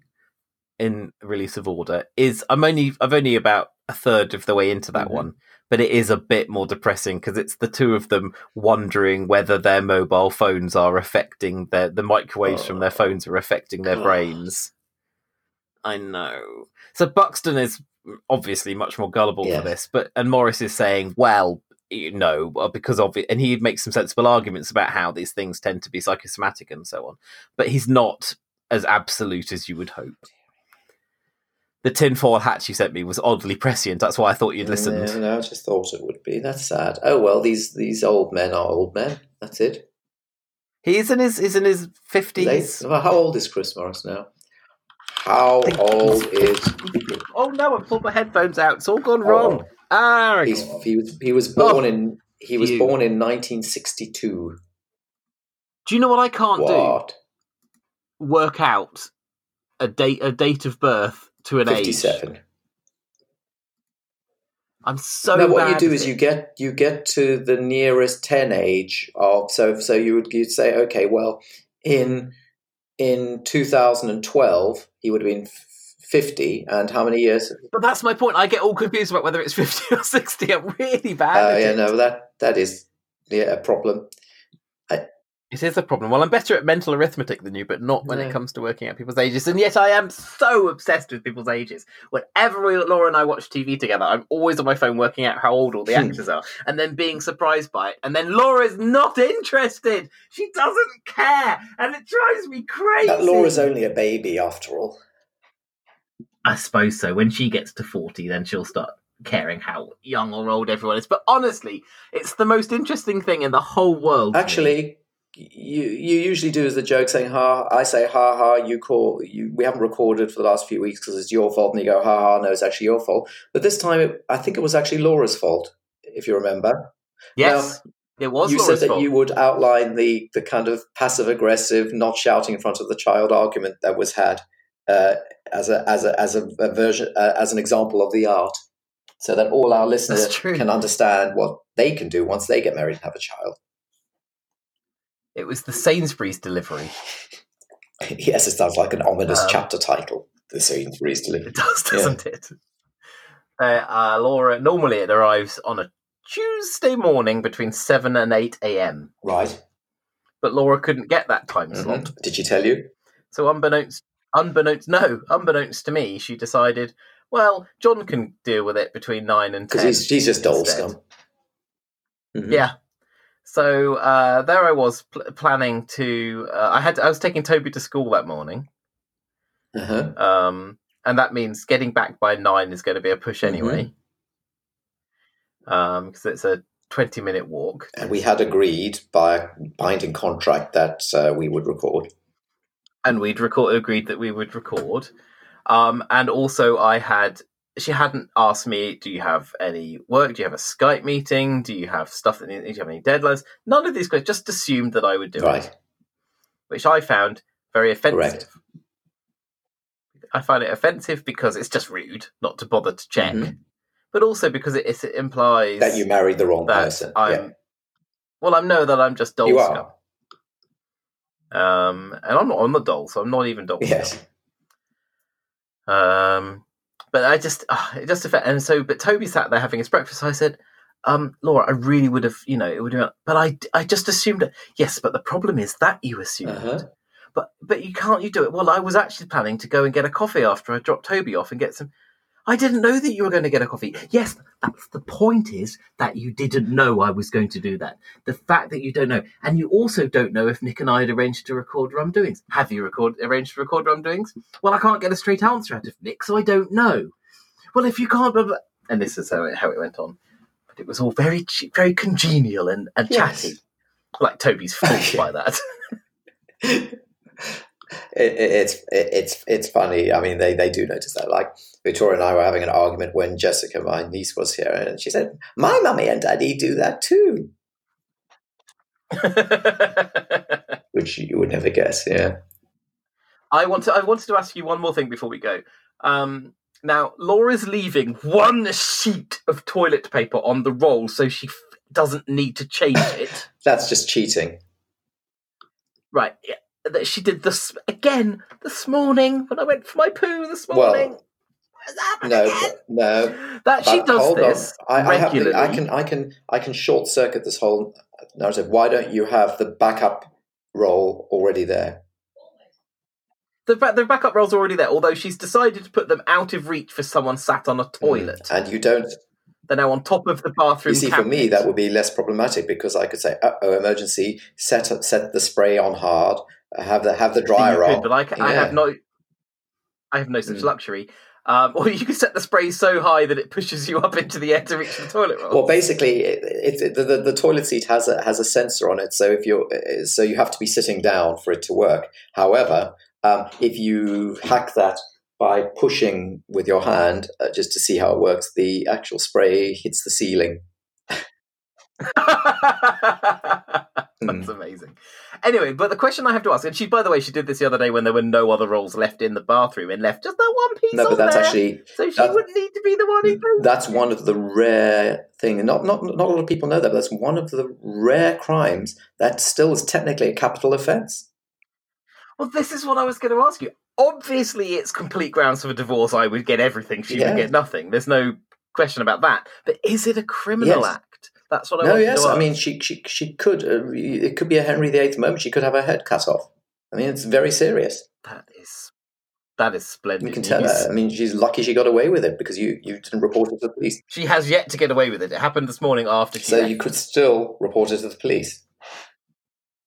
in release of order is I'm only I've only about a third of the way into that Mhm. one, but it is a bit more depressing because it's the two of them wondering whether their mobile phones are affecting their the microwaves from their Oh. phones are affecting their brains. I know. So Buxton is obviously much more gullible Yes. for this, but and Morris is saying, well, you know, because of it, and he makes some sensible arguments about how these things tend to be psychosomatic and so on. But he's not as absolute as you would hope. The tinfoil hat you sent me was oddly prescient. That's why I thought you'd listened. No, no, I just thought it would be. That's sad. Oh well, these these old men are old men. That's it. He's in his he's in his fifties. well, how old is Chris Morris now? How old is? Oh no! I pulled my headphones out. It's all gone wrong. Ah, Oh, he's, he was he was born in he was you. born in 1962. do you know what I can't What? do? Work out a date a date of birth to an age. I'm so. no, what you do is it. you get you get to the nearest 10 age of so so you would you'd say okay, well in in 2012 he would have been f- 50 and how many years But that's my point. I get all confused about whether it's 50 or 60. I'm really bad uh, at yeah, it. no, that that is yeah a problem. It is a problem. Well, I'm better at mental arithmetic than you, but not when No. it comes to working out people's ages. And yet I am so obsessed with people's ages. Whenever we, Laura and I watch TV together, I'm always on my phone working out how old all the Hmm. actors are and then being surprised by it. And then Laura's not interested. She doesn't care. And it drives me crazy. That Laura's only a baby after all. I suppose so. When she gets to 40, then she'll start caring how young or old everyone is. But honestly, it's the most interesting thing in the whole world. Actually, you you usually do as the joke saying ha. I say ha ha. You call you. We haven't recorded for the last few weeks because it's your fault, and you go ha ha. No, it's actually your fault. But this time, it, I think it was actually Laura's fault, if you remember. yes, it was you Laura's said that fault. you would outline the the kind of passive aggressive, not shouting in front of the child argument that was had uh, as a as a as a, a version uh, as an example of the art, so that all our listeners can understand what they can do once they get married and have a child. It was the Sainsbury's delivery. yes, it sounds like an ominous Um, chapter title. The Sainsbury's delivery. It does, doesn't it? Uh, uh, Laura, normally it arrives on a Tuesday morning between 7 and 8 a.m. Right. But Laura couldn't get that time slot. Mhm. Did she tell you? So unbeknownst, unbeknownst, no, unbeknownst to me, she decided, well, John can deal with it between 9 and 10. Because he's, he's just doll scum. Mhm. Yeah. So uh, there I was pl- planning to. Uh, I had. I was taking Toby to school that morning, Uh-huh. um, and that means getting back by nine is going to be a push Mhm. anyway, because it's a twenty minute walk, and we had agreed by a binding contract that uh, we would record. and we'd record agreed that we would record. Um, and also, I had she hadn't asked me, "Do you have any work? Do you have a Skype meeting? Do you have stuff that do you have any deadlines?" None of these questions. Just assumed that I would do Right. it, which I found very offensive. Correct. I find it offensive because it's just rude not to bother to check, Mhm. but also because it, it implies That you married the wrong person. I'm. yeah. Well, I know that I'm just doll You scum. are. Um, and I'm not on the doll, so I'm not even doll Yes. scum. Um, but I just, uh, it just affect. And so, but Toby sat there having his breakfast. So I said, um, Laura, I really would have, you know, it would have, but I, I just assumed it. Yes, but the problem is that you assumed. Uh-huh. But, but you can't. You do it. Well, I was actually planning to go and get a coffee after I dropped Toby off and get some. I didn't know that you were going to get a coffee. Yes, that's the point. Is that you didn't know I was going to do that. The fact that you don't know, and you also don't know if Nick and I had arranged to record Rum Doings. Have you record arranged to record Rum Doings? Well, I can't get a straight answer out of Nick, so I don't know. Well, if you can't, blah, blah, and this is how it, how it went on. But it was all very very congenial and, and Yes. chatty. Like Toby's fooled by that. It, it, it's it, it's it's funny. I mean, they, they do notice that. Like Victoria and I were having an argument when Jessica, my niece, was here, and she said, "My mummy and daddy do that too," which you would never guess. Yeah. I want to. I wanted to ask you one more thing before we go. Um, now, Laura's leaving one sheet of toilet paper on the roll, so she f- doesn't need to change it. That's just cheating. right? That she did this again this morning when I went for my poo this morning. That No, again? no. that she does this. I, I, have regularly. I can I can I can short circuit this whole narrative. Why don't you have the backup role already there? The, ba- the backup roll's already there, although she's decided to put them out of reach for someone sat on a toilet. and you don't. They're now on top of the bathroom. You see, for me, that would be less problematic because I could say, "Uh oh, emergency! Set set the spray on hard. Have the have the dryer could, on." but I, ca- I have no, I have no such Mm. luxury. Um, or you can set the spray so high that it pushes you up into the air to reach the toilet roll. Well, basically, it, it, it- the, the the toilet seat has a has a sensor on it, so if you're so you have to be sitting down for it to work. However, um, if you hack that by pushing with your hand uh, just to see how it works, the actual spray hits the ceiling. That's hmm. amazing. Anyway, but the question I have to ask, and she, by the way, she did this the other day when there were no other rolls left in the bathroom and left just that one piece No, but that's there. actually so she wouldn't need to be the one who mm, that's one of the rare thing, and not not not a lot of people know that. But that's one of the rare crimes that still is technically a capital offence. Well, this is what I was going to ask you. Obviously, it's complete grounds for divorce. I would get everything; she Yeah. would get nothing. There's no question about that. But is it a criminal Yes. act? That's what I No, yes, to I mean she she she could. Uh, it could be a Henry VIII moment. She could have her head cut off. I mean, it's very serious. that is that is splendid. You can tell news. her. I mean, she's lucky she got away with it because you, you didn't report it to the police. She has yet to get away with it. It happened this morning after she. So left. you could still report it to the police.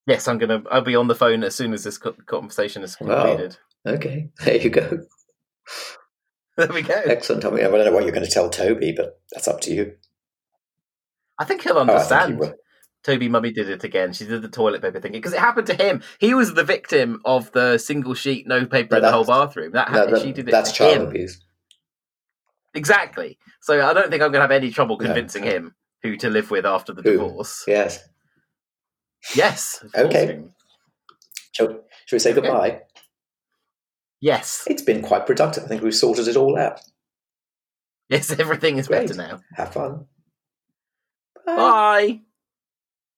Yes, I'm gonna. I'll be on the phone as soon as this conversation is Wow. completed. Okay, there you go. There we go. Excellent. I mean, I don't know what you're going to tell Toby, but that's up to you. I think he'll Oh, understand. will. Toby Mummy did it again. She did the toilet paper thing because it happened to him. He was the victim of the single sheet, no paper No, in the whole bathroom. That No, happened. that- she did it. that's child him. abuse. Exactly. So I don't think I'm going to have any trouble No. convincing him who to live with after the Who? divorce. Yes. Yes. Okay. Shall, shall we say Okay. goodbye? Yes. It's been quite productive. I think we've sorted it all out. Yes. Everything is Great. better now. Have fun. Bye.